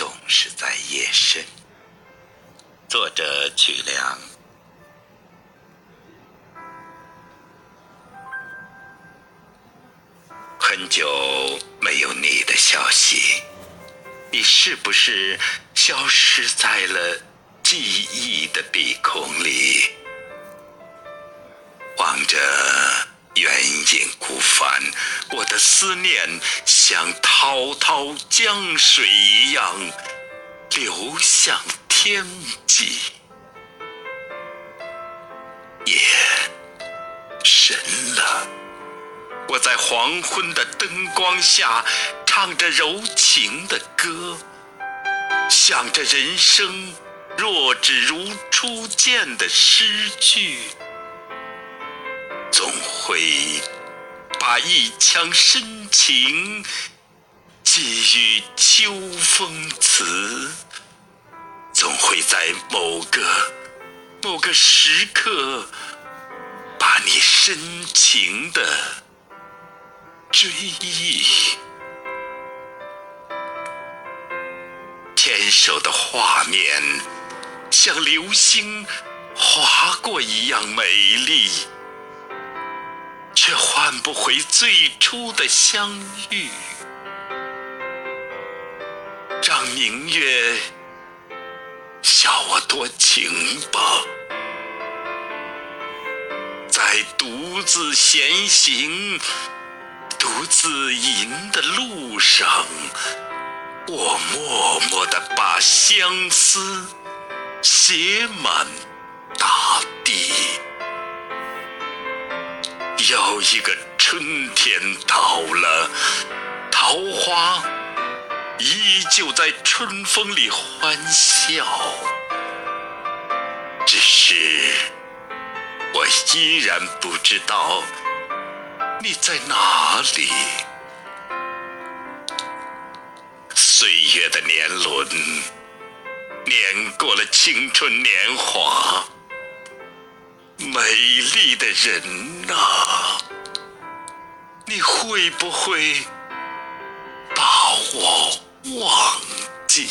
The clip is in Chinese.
总是在夜深。作者曲梁。很久没有你的消息，你是不是消失在了记忆的鼻孔里？望着远影孤帆，我的思念像滔滔江水一样流向天际。夜深了，我在黄昏的灯光下唱着柔情的歌，想着人生若只如初见的诗句。总会把一腔深情寄予秋风词，总会在某个某个时刻把你深情的追忆。牵手的画面像流星划过一样美丽。换不回最初的相遇，让明月笑我多情吧。在独自闲行、独自吟的路上，我默默地把相思写满大地。又一个春天到了，桃花依旧在春风里欢笑，只是我依然不知道你在哪里。岁月的年轮碾过了青春年华。美丽的人那，你会不会把我忘记？